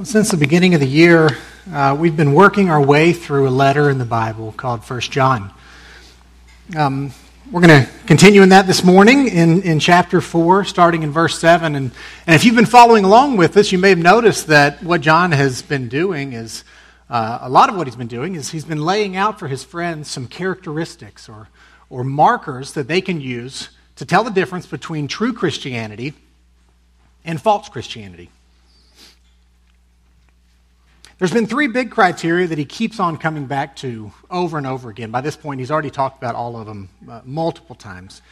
Well, since the beginning of the year, uh, we've been working our way through a letter in the Bible called First John. Um, we're going to continue in that this morning in, in chapter 4, starting in verse 7. And, and if you've been following along with us, you may have noticed that what John has been doing is uh, a lot of what he's been doing is he's been laying out for his friends some characteristics or, or markers that they can use to tell the difference between true Christianity and false Christianity. There's been three big criteria that he keeps on coming back to over and over again. By this point, he's already talked about all of them uh, multiple times.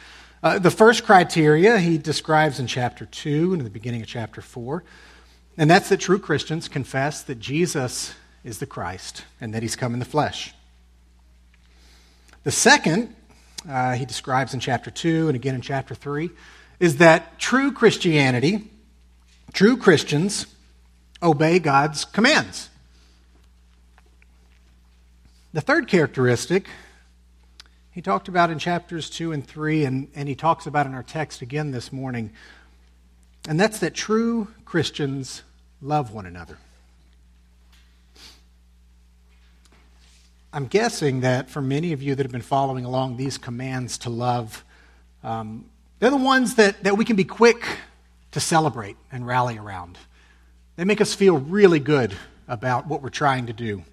Uh, the first criteria he describes in chapter 2 and in the beginning of chapter 4, and that's that true Christians confess that Jesus is the Christ and that he's come in the flesh. The second, uh, he describes in chapter 2 and again in chapter 3, is that true Christianity, true Christians, obey God's commands. The third characteristic he talked about in chapters 2 and 3, and, and he talks about in our text again this morning, and that's that true Christians love one another. I'm guessing that for many of you that have been following along these commands to love, um, they're the ones that, that we can be quick to celebrate and rally around. They make us feel really good about what we're trying to do.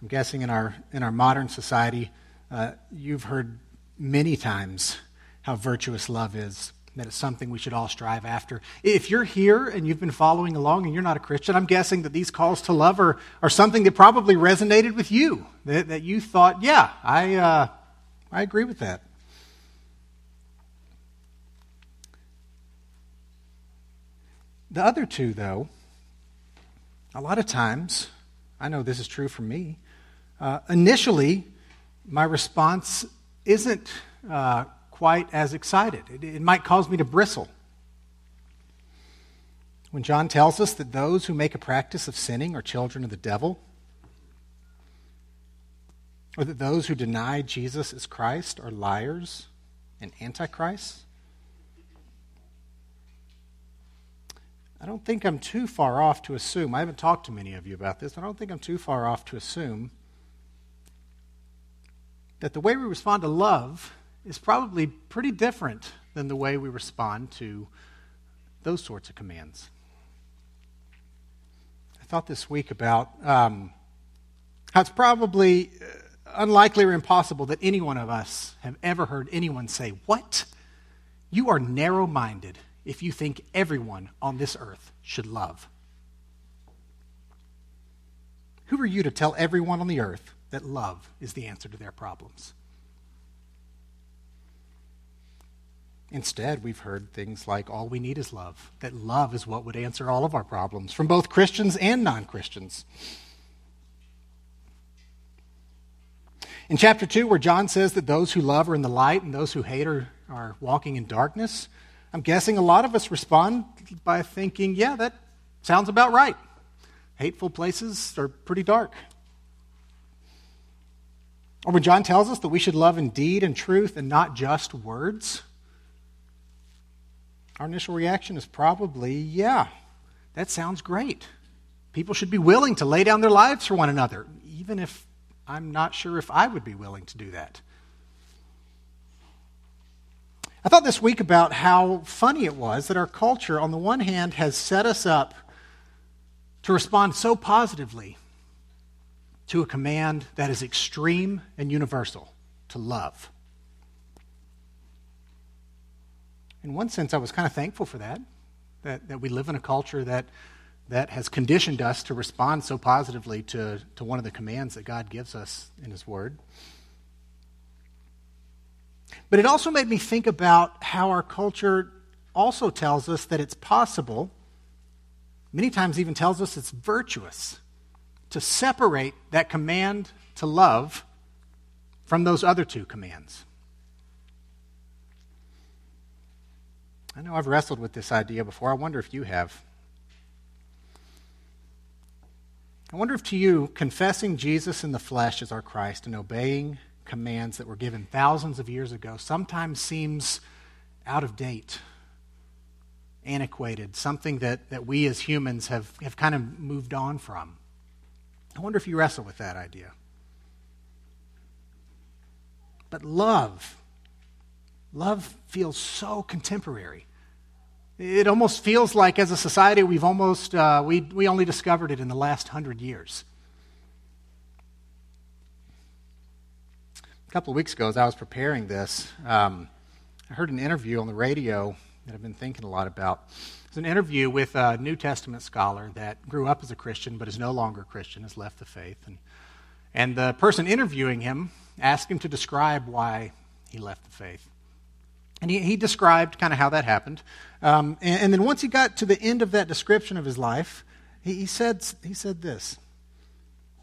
I'm guessing in our, in our modern society, uh, you've heard many times how virtuous love is, that it's something we should all strive after. If you're here and you've been following along and you're not a Christian, I'm guessing that these calls to love are, are something that probably resonated with you, that, that you thought, yeah, I, uh, I agree with that. The other two, though, a lot of times, I know this is true for me, uh, initially, my response isn't uh, quite as excited. It, it might cause me to bristle. When John tells us that those who make a practice of sinning are children of the devil, or that those who deny Jesus as Christ are liars and antichrists, I don't think I'm too far off to assume, I haven't talked to many of you about this, I don't think I'm too far off to assume that the way we respond to love is probably pretty different than the way we respond to those sorts of commands. I thought this week about um, how it's probably uh, unlikely or impossible that any one of us have ever heard anyone say, What? You are narrow minded if you think everyone on this earth should love. Who are you to tell everyone on the earth that love is the answer to their problems. Instead, we've heard things like all we need is love, that love is what would answer all of our problems, from both Christians and non Christians. In chapter 2, where John says that those who love are in the light and those who hate are, are walking in darkness, I'm guessing a lot of us respond by thinking, yeah, that sounds about right. Hateful places are pretty dark. Or when John tells us that we should love in deed and truth and not just words, our initial reaction is probably, yeah, that sounds great. People should be willing to lay down their lives for one another, even if I'm not sure if I would be willing to do that. I thought this week about how funny it was that our culture, on the one hand, has set us up to respond so positively to a command that is extreme and universal to love. In one sense, I was kind of thankful for that, that, that we live in a culture that, that has conditioned us to respond so positively to, to one of the commands that God gives us in His Word. But it also made me think about how our culture also tells us that it's possible, many times even tells us it's virtuous to separate that command to love from those other two commands. I know I've wrestled with this idea before. I wonder if you have. I wonder if to you, confessing Jesus in the flesh as our Christ and obeying commands that were given thousands of years ago sometimes seems out of date antiquated, something that, that we as humans have, have kind of moved on from. I wonder if you wrestle with that idea. But love, love feels so contemporary. It almost feels like, as a society, we've almost, uh, we, we only discovered it in the last hundred years. A couple of weeks ago, as I was preparing this, um, I heard an interview on the radio that I've been thinking a lot about. It's an interview with a New Testament scholar that grew up as a Christian but is no longer a Christian, has left the faith. And, and the person interviewing him asked him to describe why he left the faith. And he, he described kind of how that happened. Um, and, and, then once he got to the end of that description of his life, he, he, said, he said this.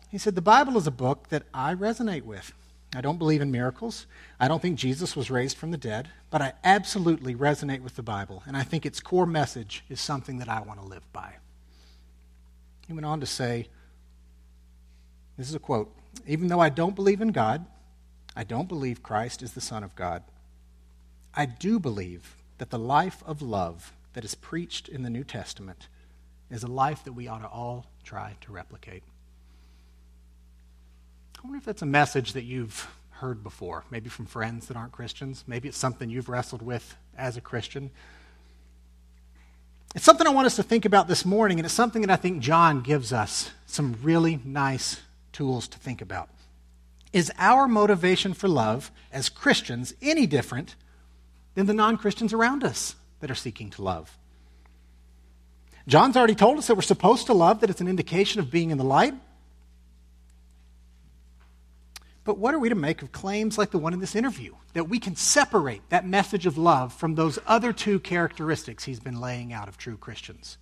He said, The Bible is a book that I resonate with. I don't believe in miracles. I don't think Jesus was raised from the dead, but I absolutely resonate with the Bible, and I think its core message is something that I want to live by. He went on to say, This is a quote Even though I don't believe in God, I don't believe Christ is the Son of God. I do believe that the life of love that is preached in the New Testament is a life that we ought to all try to replicate. I wonder if that's a message that you've heard before, maybe from friends that aren't Christians. Maybe it's something you've wrestled with as a Christian. It's something I want us to think about this morning, and it's something that I think John gives us some really nice tools to think about. Is our motivation for love as Christians any different than the non Christians around us that are seeking to love. John's already told us that we're supposed to love, that it's an indication of being in the light. But what are we to make of claims like the one in this interview? That we can separate that message of love from those other two characteristics he's been laying out of true Christians.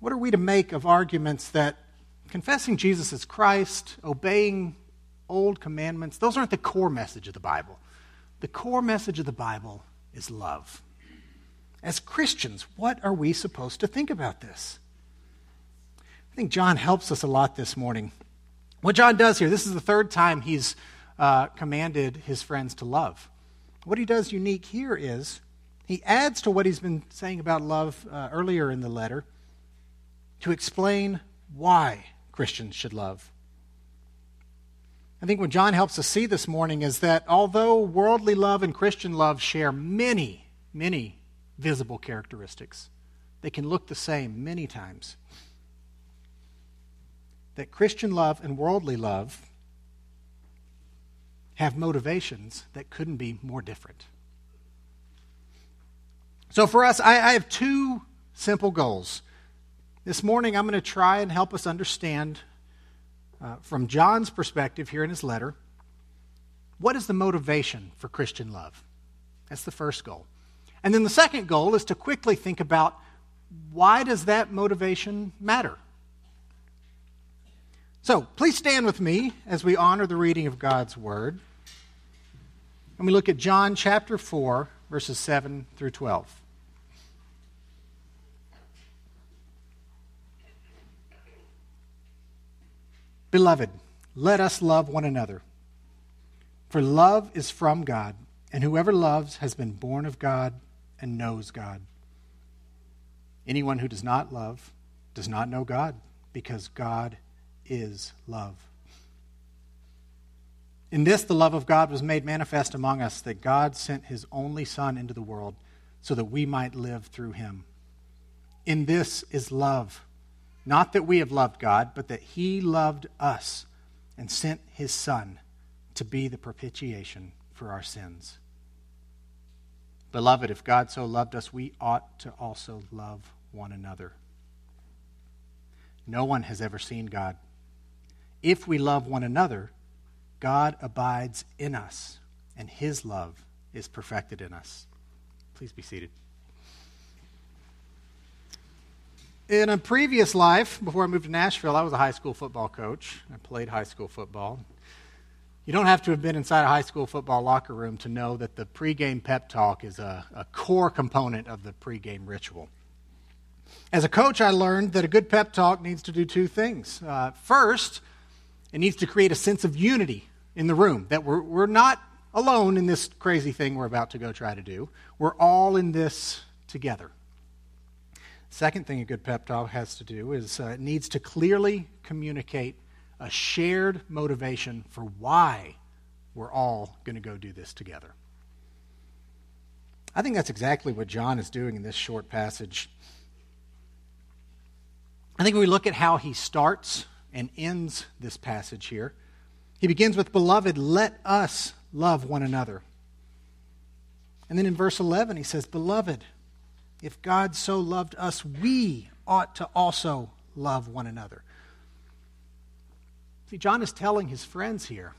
What are we to make of arguments that confessing Jesus as Christ, obeying old commandments, those aren't the core message of the Bible. The core message of the Bible is love. As Christians, what are we supposed to think about this? I think John helps us a lot this morning. What John does here, this is the third time he's uh, commanded his friends to love. What he does unique here is he adds to what he's been saying about love uh, earlier in the letter to explain why Christians should love. I think what John helps us see this morning is that although worldly love and Christian love share many, many visible characteristics, they can look the same many times. That Christian love and worldly love have motivations that couldn't be more different. So for us, I, I have two simple goals. This morning, I'm going to try and help us understand uh, from John's perspective here in his letter, what is the motivation for Christian love? That's the first goal. And then the second goal is to quickly think about why does that motivation matter? So please stand with me as we honor the reading of God's Word. And we look at John chapter 4, verses 7 through 12. Beloved, let us love one another. For love is from God, and whoever loves has been born of God and knows God. Anyone who does not love does not know God, because God is love. In this, the love of God was made manifest among us, that God sent his only Son into the world so that we might live through him. In this is love not that we have loved God, but that He loved us and sent His Son to be the propitiation for our sins. Beloved, if God so loved us, we ought to also love one another. No one has ever seen God. If we love one another, God abides in us, and His love is perfected in us. Please be seated. In a previous life, before I moved to Nashville, I was a high school football coach. I played high school football. You don't have to have been inside a high school football locker room to know that the pregame pep talk is a, a core component of the pregame ritual. As a coach, I learned that a good pep talk needs to do two things. Uh, first, it needs to create a sense of unity in the room, that we're, we're not alone in this crazy thing we're about to go try to do. We're all in this together. Second thing a good pep talk has to do is uh, it needs to clearly communicate a shared motivation for why we're all going to go do this together. I think that's exactly what John is doing in this short passage. I think we look at how he starts and ends this passage here, he begins with, Beloved, let us love one another. And then in verse 11, he says, Beloved, if God so loved us, we ought to also love one another. See, John is telling his friends here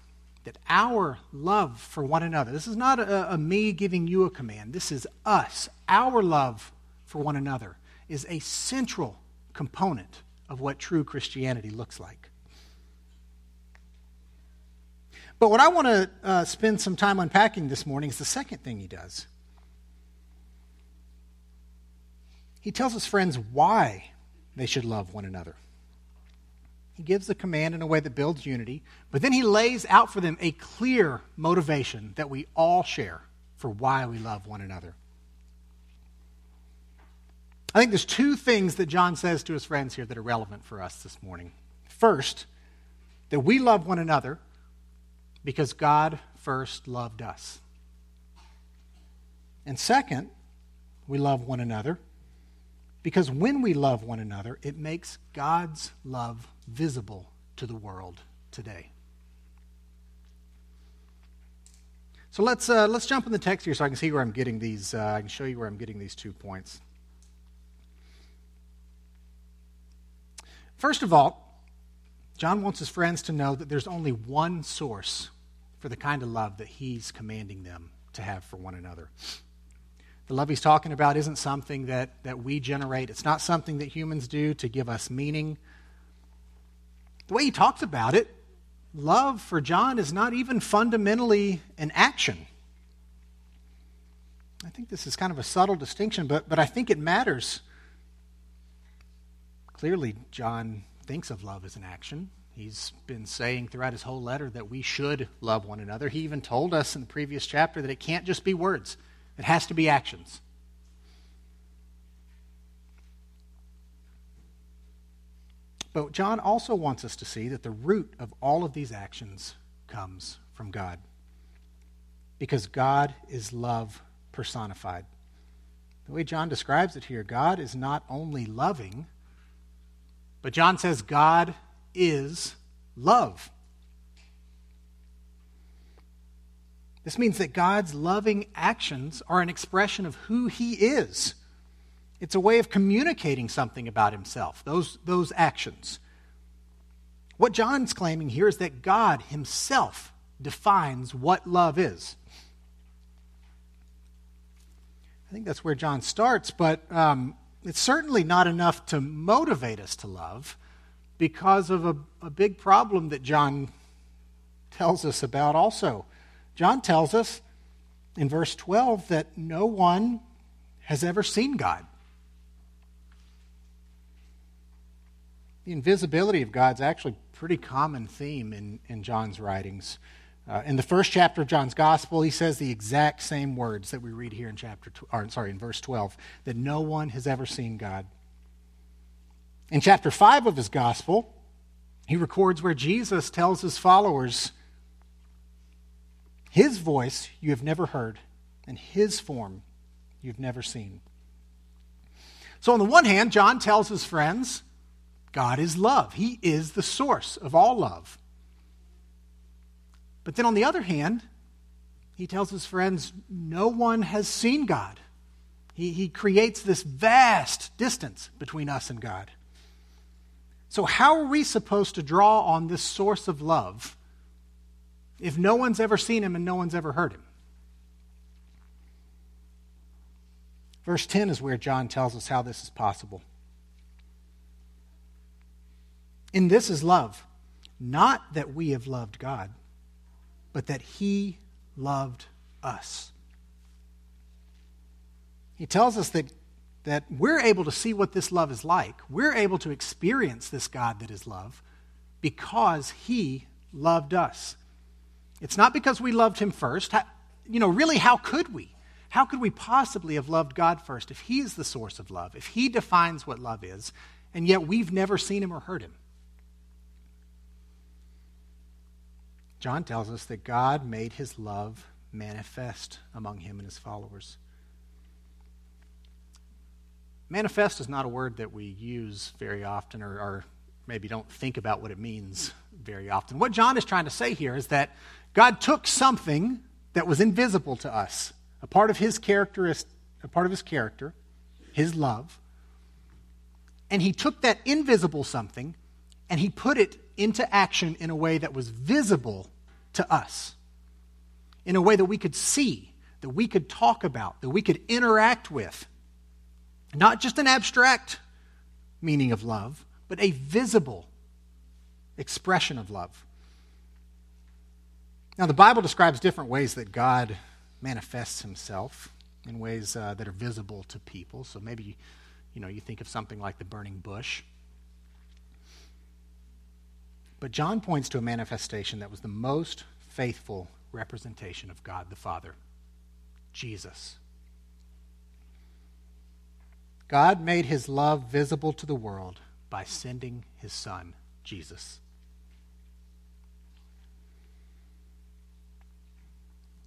that our love for one another, this is not a, a, me giving you a command, this is us. Our love for one another is a central component of what true Christianity looks like. But what I want to uh, spend some time unpacking this morning is the second thing he does. He tells his friends why they should love one another. He gives the command in a way that builds unity, but then he lays out for them a clear motivation that we all share for why we love one another. I think there's two things that John says to his friends here that are relevant for us this morning. First, that we love one another because God first loved us. And second, we love one another because when we love one another, it makes God's love visible to the world today. So let's, uh, let's jump in the text here so I can see where I'm getting these. Uh, I can show you where I'm getting these two points. First of all, John wants his friends to know that there's only one source for the kind of love that he's commanding them to have for one another. The love he's talking about isn't something that, that we generate, it's not something that humans do to give us meaning. The way he talks about it, love for John is not even fundamentally an action. I think this is kind of a subtle distinction, but, but I think it matters. Clearly, John thinks of love as an action. He's been saying throughout his whole letter that we should love one another. He even told us in the previous chapter that it can't just be words, it has to be actions. But John also wants us to see that the root of all of these actions comes from God. Because God is love personified. The way John describes it here, God is not only loving, but John says God is love. This means that God's loving actions are an expression of who He is. It's a way of communicating something about Himself, those, those actions. What John's claiming here is that God Himself defines what love is. I think that's where John starts, but um, it's certainly not enough to motivate us to love because of a, a big problem that John tells us about also. John tells us in verse 12 that no one has ever seen God. The invisibility of God's actually pretty common theme in, in John's writings. Uh, in the first chapter of John's gospel, he says the exact same words that we read here in chapter, or, sorry, in verse 12, that no one has ever seen God. In chapter 5 of his gospel, he records where Jesus tells his followers his voice you have never heard, and his form you've never seen. So, on the one hand, John tells his friends, God is love. He is the source of all love. But then on the other hand, he tells his friends, no one has seen God. He, he creates this vast distance between us and God. So, how are we supposed to draw on this source of love if no one's ever seen him and no one's ever heard him? Verse 10 is where John tells us how this is possible. In this is love, not that we have loved God, but that he loved us. He tells us that, that we're able to see what this love is like. We're able to experience this God that is love because he loved us. It's not because we loved him first. How, you know, really, how could we? How could we possibly have loved God first if he is the source of love, if he defines what love is, and yet we've never seen him or heard him? John tells us that God made his love manifest among him and his followers. Manifest is not a word that we use very often or, or, maybe don't think about what it means very often. What John is trying to say here is that God took something that was invisible to us, a part of his character, a part of his character, his love, and he took that invisible something and he put it into action in a way that was visible to us, in a way that we could see, that we could talk about, that we could interact with. Not just an abstract meaning of love, but a visible expression of love. Now, the Bible describes different ways that God manifests himself in ways uh, that are visible to people. So maybe, you know, you think of something like the burning bush. But John points to a manifestation that was the most faithful representation of God the Father Jesus. God made his love visible to the world by sending his son, Jesus.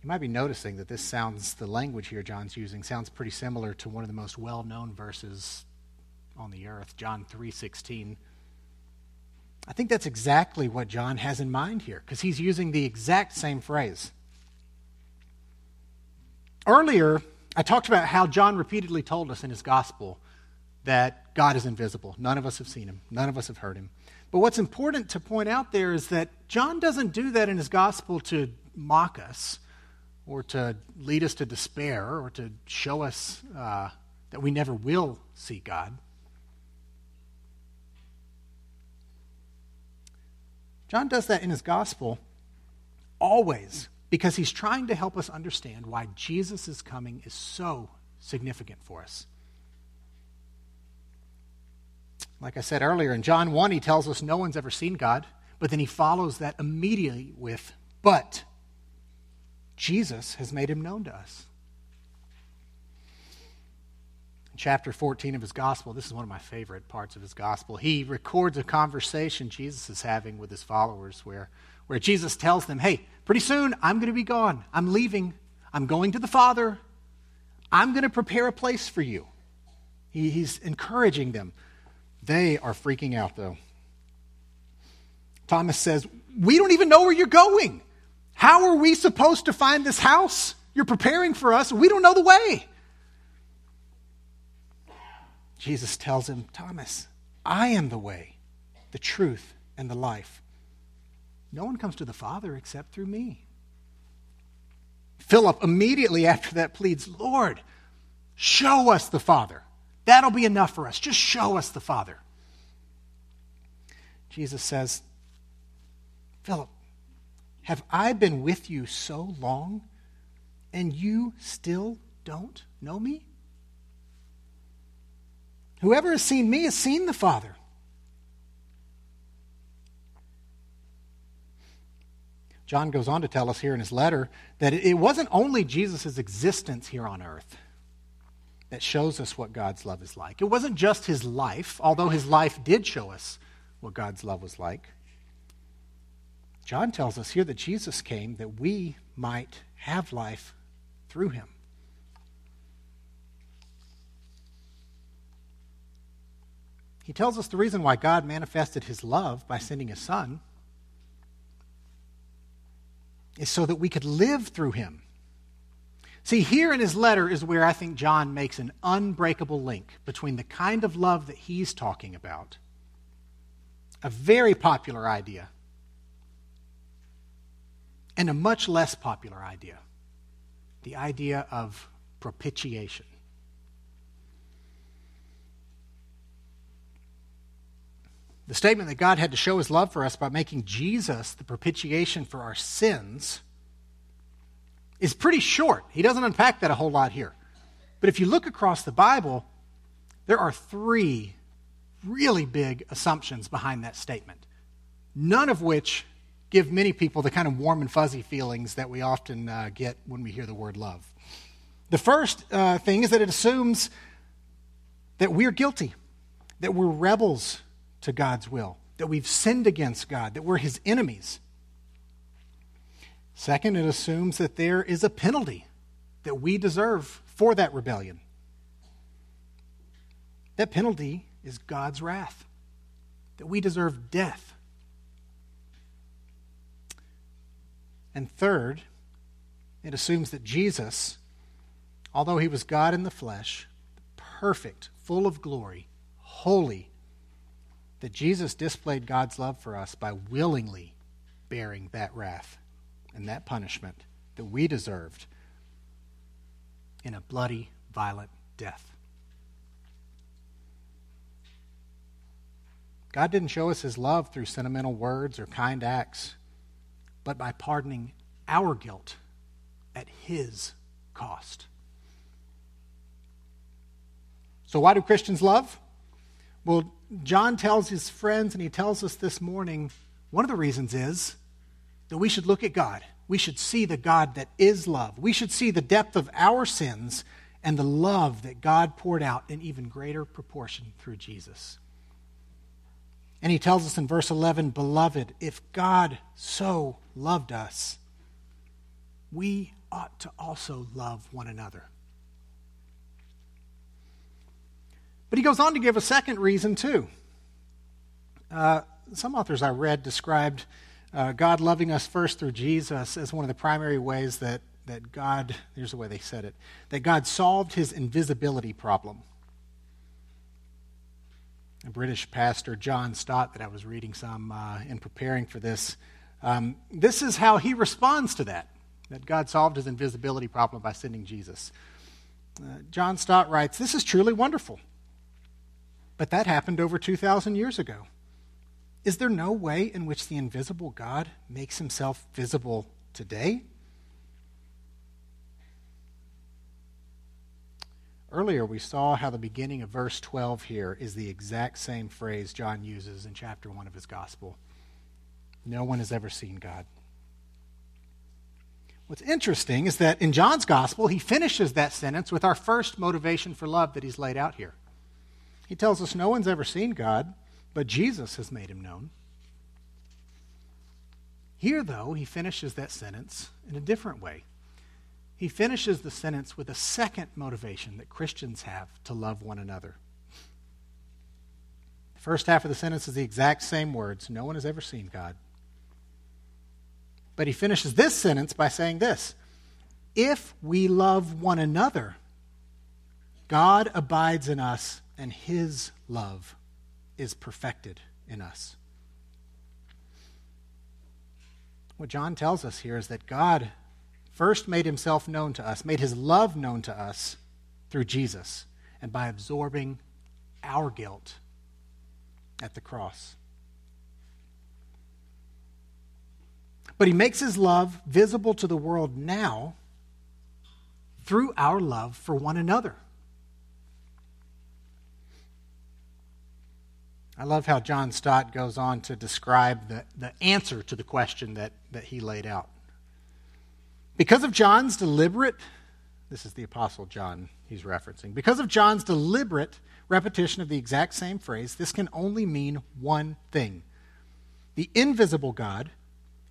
You might be noticing that this sounds, the language here John's using sounds pretty similar to one of the most well known verses on the earth, John 3:16. I think that's exactly what John has in mind here, because he's using the exact same phrase. Earlier, I talked about how John repeatedly told us in his gospel that God is invisible. None of us have seen him, none of us have heard him. But what's important to point out there is that John doesn't do that in his gospel to mock us or to lead us to despair or to show us uh, that we never will see God. John does that in his gospel always because he's trying to help us understand why Jesus' coming is so significant for us. Like I said earlier, in John 1, he tells us no one's ever seen God, but then he follows that immediately with, but Jesus has made him known to us. In chapter 14 of his gospel, this is one of my favorite parts of his gospel, he records a conversation Jesus is having with his followers where where Jesus tells them, hey, pretty soon I'm going to be gone. I'm leaving. I'm going to the Father. I'm going to prepare a place for you. He, he's encouraging them. They are freaking out, though. Thomas says, We don't even know where you're going. How are we supposed to find this house? You're preparing for us. We don't know the way. Jesus tells him, Thomas, I am the way, the truth, and the life. No one comes to the Father except through me. Philip immediately after that pleads, Lord, show us the Father. That'll be enough for us. Just show us the Father. Jesus says, Philip, have I been with you so long and you still don't know me? Whoever has seen me has seen the Father. John goes on to tell us here in his letter that it wasn't only Jesus' existence here on earth that shows us what God's love is like. It wasn't just his life, although his life did show us what God's love was like. John tells us here that Jesus came that we might have life through him. He tells us the reason why God manifested his love by sending his son is so that we could live through him. See, here in his letter is where I think John makes an unbreakable link between the kind of love that he's talking about, a very popular idea, and a much less popular idea the idea of propitiation. The statement that God had to show his love for us by making Jesus the propitiation for our sins is pretty short. He doesn't unpack that a whole lot here. But if you look across the Bible, there are three really big assumptions behind that statement, none of which give many people the kind of warm and fuzzy feelings that we often uh, get when we hear the word love. The first uh, thing is that it assumes that we're guilty, that we're rebels to God's will, that we've sinned against God, that we're his enemies. Second, it assumes that there is a penalty that we deserve for that rebellion. That penalty is God's wrath, that we deserve death. And third, it assumes that Jesus, although he was God in the flesh, perfect, full of glory, holy, that Jesus displayed God's love for us by willingly bearing that wrath and that punishment that we deserved in a bloody, violent death. God didn't show us his love through sentimental words or kind acts, but by pardoning our guilt at his cost. So, why do Christians love? Well, John tells his friends, and he tells us this morning, one of the reasons is that we should look at God. We should see the God that is love. We should see the depth of our sins and the love that God poured out in even greater proportion through Jesus. And he tells us in verse 11 Beloved, if God so loved us, we ought to also love one another. But he goes on to give a second reason, too. Uh, some authors I read described uh, God loving us first through Jesus as one of the primary ways that, that God, here's the way they said it, that God solved his invisibility problem. A British pastor, John Stott, that I was reading some uh, in preparing for this, um, this is how he responds to that, that God solved his invisibility problem by sending Jesus. Uh, John Stott writes, This is truly wonderful. But that happened over 2,000 years ago. Is there no way in which the invisible God makes himself visible today? Earlier, we saw how the beginning of verse 12 here is the exact same phrase John uses in chapter 1 of his gospel. No one has ever seen God. What's interesting is that in John's gospel, he finishes that sentence with our first motivation for love that he's laid out here. He tells us no one's ever seen God, but Jesus has made him known. Here, though, he finishes that sentence in a different way. He finishes the sentence with a second motivation that Christians have to love one another. The first half of the sentence is the exact same words No one has ever seen God. But he finishes this sentence by saying this If we love one another, God abides in us, and his love is perfected in us. What John tells us here is that God first made himself known to us, made his love known to us through Jesus, and by absorbing our guilt at the cross. But he makes his love visible to the world now through our love for one another. I love how John Stott goes on to describe the, the answer to the question that, that he laid out. Because of John's deliberate, this is the Apostle John he's referencing, because of John's deliberate repetition of the exact same phrase, this can only mean one thing. The invisible God,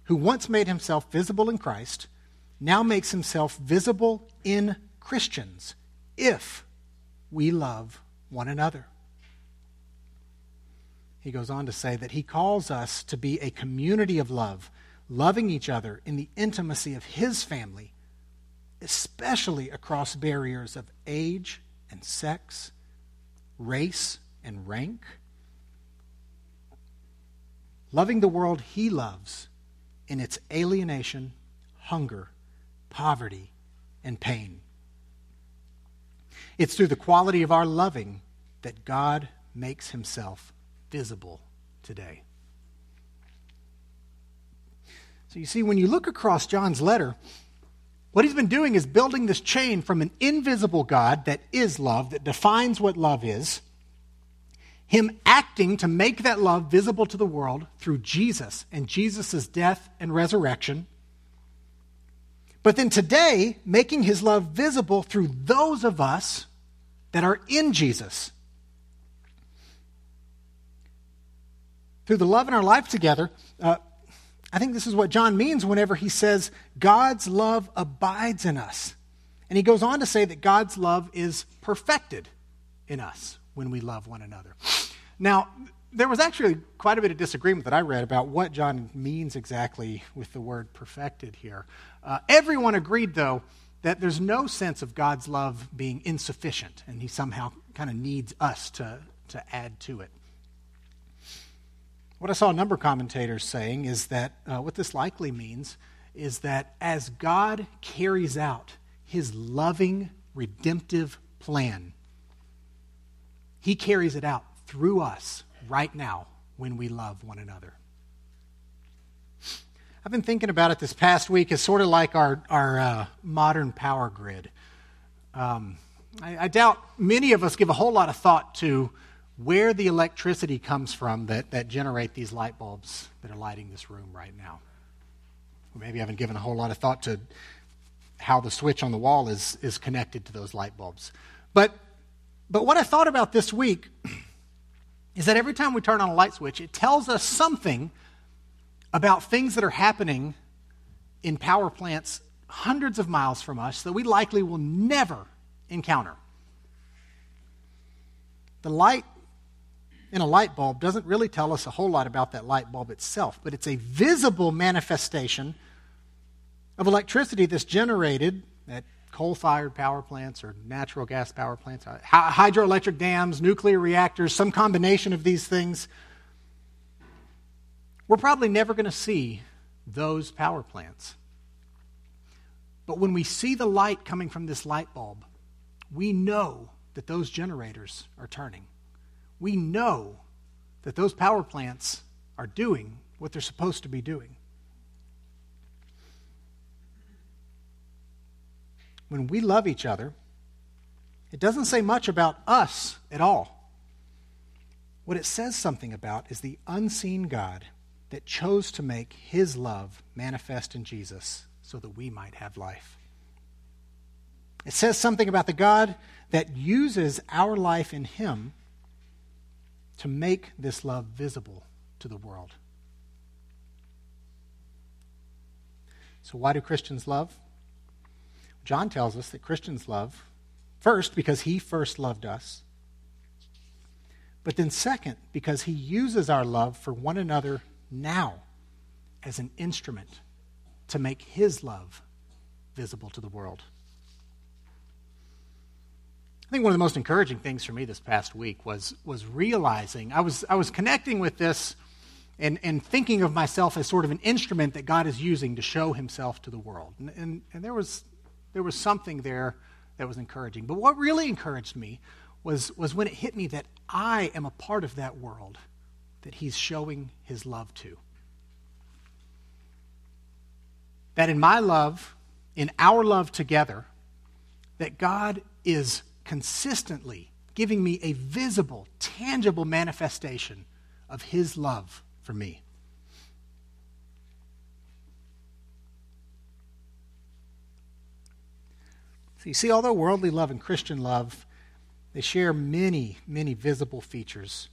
who once made himself visible in Christ, now makes himself visible in Christians if we love one another. He goes on to say that he calls us to be a community of love, loving each other in the intimacy of his family, especially across barriers of age and sex, race and rank. Loving the world he loves in its alienation, hunger, poverty, and pain. It's through the quality of our loving that God makes himself visible today. So you see, when you look across John's letter, what he's been doing is building this chain from an invisible God that is love, that defines what love is. Him acting to make that love visible to the world through Jesus and Jesus' death and resurrection. But then today, making his love visible through those of us that are in Jesus. Through the love in our life together, uh, I think this is what John means whenever he says, God's love abides in us. And he goes on to say that God's love is perfected in us when we love one another. Now, there was actually quite a bit of disagreement that I read about what John means exactly with the word perfected here. Uh, everyone agreed, though, that there's no sense of God's love being insufficient, and he somehow kind of needs us to, to add to it. What I saw a number of commentators saying is that uh, what this likely means is that as God carries out his loving, redemptive plan, he carries it out through us right now when we love one another. I've been thinking about it this past week as sort of like our, our uh, modern power grid. Um, I, I, doubt many of us give a whole lot of thought to where the electricity comes from that, that generate these light bulbs that are lighting this room right now. Or maybe haven't given a whole lot of thought to how the switch on the wall is, is connected to those light bulbs. But, but what I thought about this week is that every time we turn on a light switch, it tells us something about things that are happening in power plants hundreds of miles from us that we likely will never encounter. The light in a light bulb doesn't really tell us a whole lot about that light bulb itself, but it's a visible manifestation of electricity that's generated at coal fired power plants or natural gas power plants, uh, hydroelectric dams, nuclear reactors, some combination of these things we're probably never going to see those power plants. But when we see the light coming from this light bulb, we know that those generators are turning. We know that those power plants are doing what they're supposed to be doing. When we love each other, it doesn't say much about us at all. What it says something about is the unseen God that chose to make his love manifest in Jesus so that we might have life. It says something about the God that uses our life in him to make this love visible to the world. So, why do Christians love? John tells us that Christians love first because he first loved us, but then second because he uses our love for one another now as an instrument to make his love visible to the world. I think one of the most encouraging things for me this past week was, was realizing I was, I was connecting with this and, and thinking of myself as sort of an instrument that God is using to show himself to the world. And, and, and there, was, there was something there that was encouraging. But what really encouraged me was, was when it hit me that I am a part of that world that he's showing his love to. That in my love, in our love together, that God is consistently giving me a visible, tangible manifestation of his love for me. So you see, although worldly love and Christian love, they share many, many visible features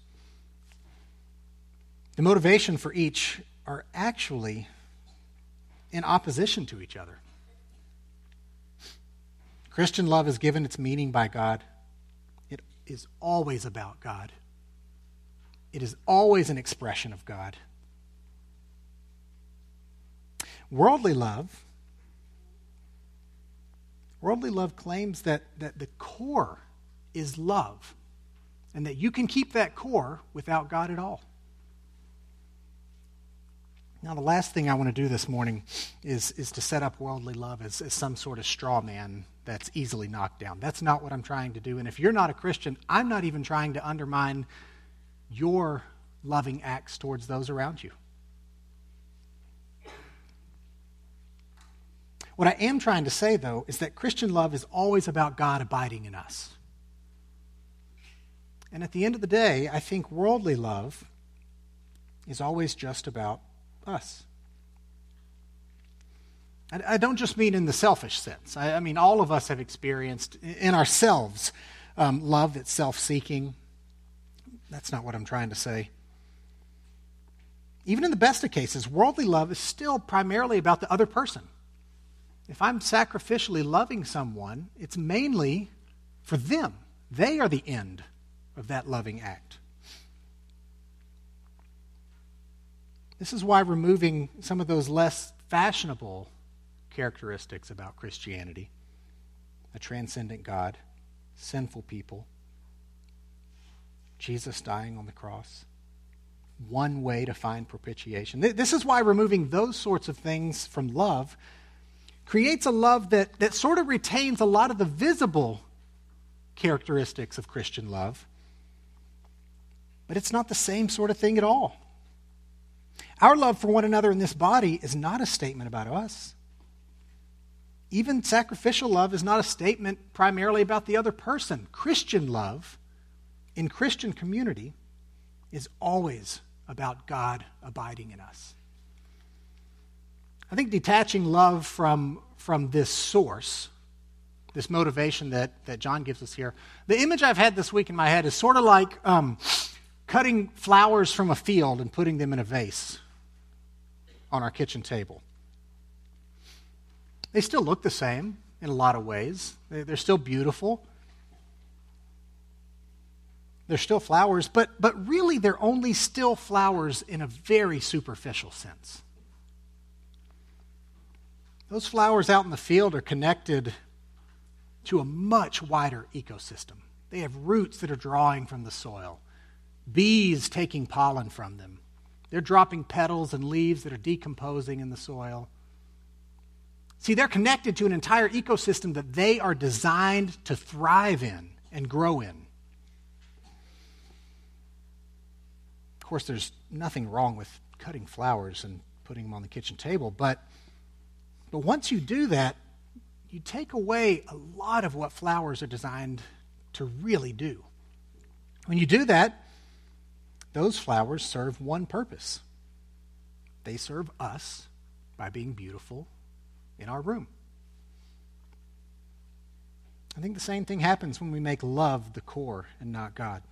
the motivation for each are actually in opposition to each other. Christian love is given its meaning by God. It is always about God. It is always an expression of God. Worldly love, worldly love claims that, that the core is love, and that you can keep that core without God at all. Now, the last thing I want to do this morning is, is to set up worldly love as, as some sort of straw man that's easily knocked down. That's not what I'm trying to do. And if you're not a Christian, I'm not even trying to undermine your loving acts towards those around you. What I am trying to say, though, is that Christian love is always about God abiding in us. And at the end of the day, I think worldly love is always just about us. I, don't just mean in the selfish sense. I, I, mean, all of us have experienced in ourselves um, love that's self seeking. That's not what I'm trying to say. Even in the best of cases, worldly love is still primarily about the other person. If I'm sacrificially loving someone, it's mainly for them. They are the end of that loving act. This is why removing some of those less fashionable characteristics about Christianity a transcendent God, sinful people, Jesus dying on the cross, one way to find propitiation. This is why removing those sorts of things from love creates a love that, that sort of retains a lot of the visible characteristics of Christian love, but it's not the same sort of thing at all. Our love for one another in this body is not a statement about us. Even sacrificial love is not a statement primarily about the other person. Christian love in Christian community is always about God abiding in us. I think detaching love from, from this source, this motivation that, that John gives us here, the image I've had this week in my head is sort of like um, cutting flowers from a field and putting them in a vase on our kitchen table. They still look the same in a lot of ways, they're still beautiful. They're still flowers, but, but really they're only still flowers in a very superficial sense. Those flowers out in the field are connected to a much wider ecosystem. They have roots that are drawing from the soil, bees taking pollen from them. They're dropping petals and leaves that are decomposing in the soil. See, they're connected to an entire ecosystem that they are designed to thrive in and grow in. Of course, there's nothing wrong with cutting flowers and putting them on the kitchen table, but, but once you do that, you take away a lot of what flowers are designed to really do. When you do that, those flowers serve one purpose they serve us by being beautiful in our room. I think the same thing happens when we make love the core and not God.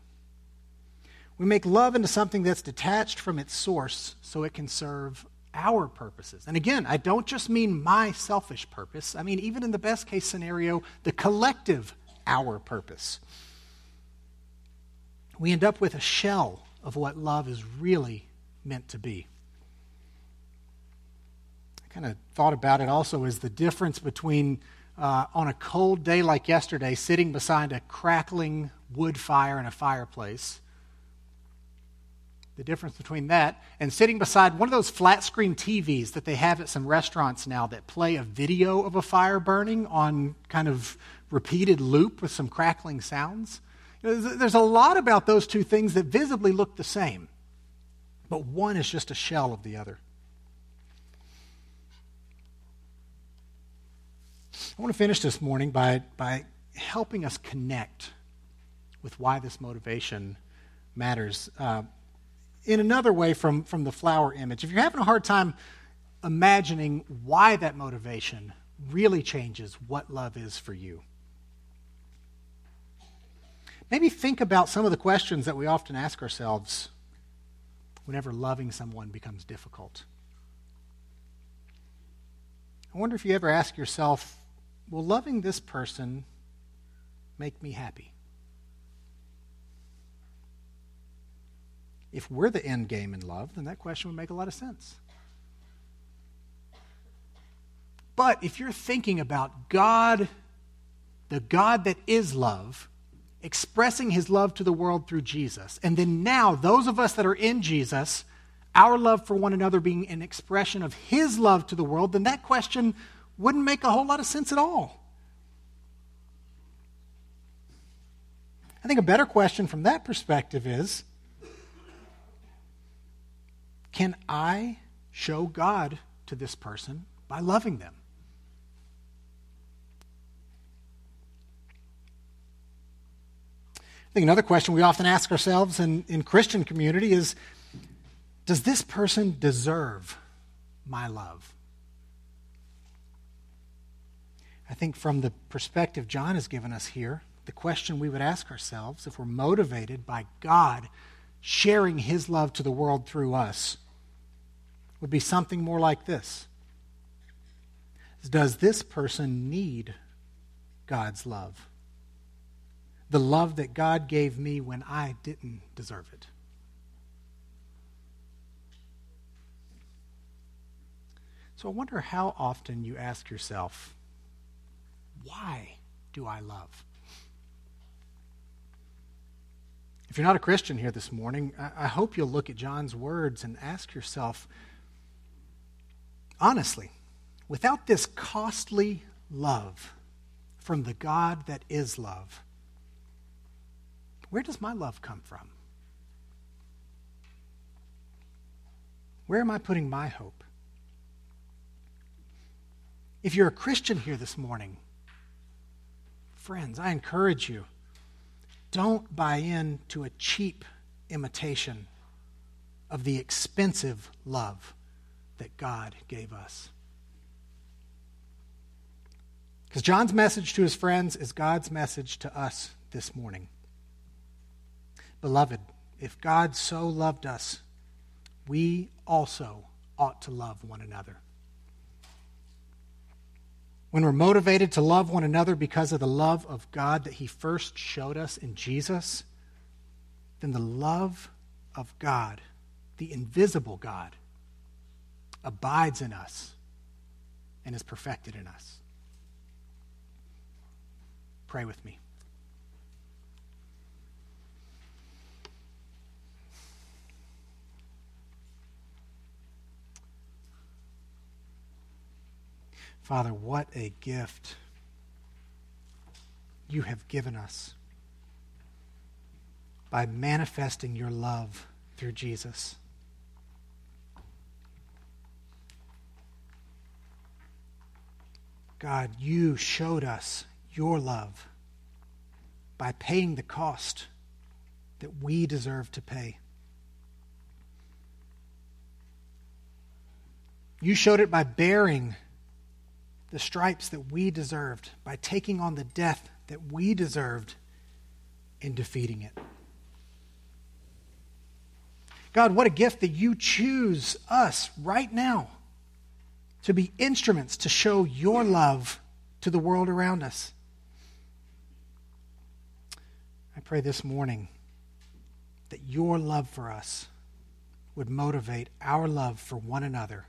We make love into something that's detached from its source so it can serve our purposes. And again, I don't just mean my selfish purpose. I mean, even in the best case scenario, the collective our purpose. We end up with a shell of what love is really meant to be kind of thought about it also is the difference between uh, on a cold day like yesterday, sitting beside a crackling wood fire in a fireplace. The difference between that and sitting beside one of those flat screen TVs that they have at some restaurants now that play a video of a fire burning on kind of repeated loop with some crackling sounds. There's a lot about those two things that visibly look the same, but one is just a shell of the other. I want to finish this morning by, by helping us connect with why this motivation matters uh, in another way from, from the flower image. If you're having a hard time imagining why that motivation really changes what love is for you, maybe think about some of the questions that we often ask ourselves whenever loving someone becomes difficult. I wonder if you ever ask yourself, will loving this person make me happy? If we're the end game in love, then that question would make a lot of sense. But if you're thinking about God, the God that is love, expressing his love to the world through Jesus, and then now those of us that are in Jesus, our love for one another being an expression of his love to the world, then that question wouldn't make a whole lot of sense at all. I think a better question from that perspective is can I show God to this person by loving them? I think another question we often ask ourselves in, in Christian community is Does this person deserve my love? I think from the perspective John has given us here, the question we would ask ourselves if we're motivated by God sharing his love to the world through us would be something more like this Does this person need God's love? The love that God gave me when I didn't deserve it. So I wonder how often you ask yourself, why do I love? If you're not a Christian here this morning, I hope you'll look at John's words and ask yourself, honestly, without this costly love from the God that is love, where does my love come from? Where am I putting my hope? If you're a Christian here this morning, friends, I encourage you don't buy in to a cheap imitation of the expensive love that God gave us. Because John's message to his friends is God's message to us this morning. Beloved, if God so loved us, we also ought to love one another when we're motivated to love one another because of the love of God that He first showed us in Jesus, then the love of God, the invisible God, abides in us and is perfected in us. Pray with me. Father, what a gift you have given us by manifesting your love through Jesus. God, you showed us your love by paying the cost that we deserve to pay. You showed it by bearing the stripes that we deserved by taking on the death that we deserved in defeating it. God, what a gift that you choose us right now to be instruments to show your love to the world around us. I pray this morning that your love for us would motivate our love for one another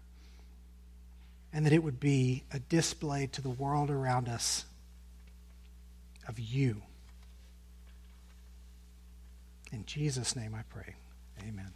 and that it would be a display to the world around us of you. In Jesus' name I pray. Amen.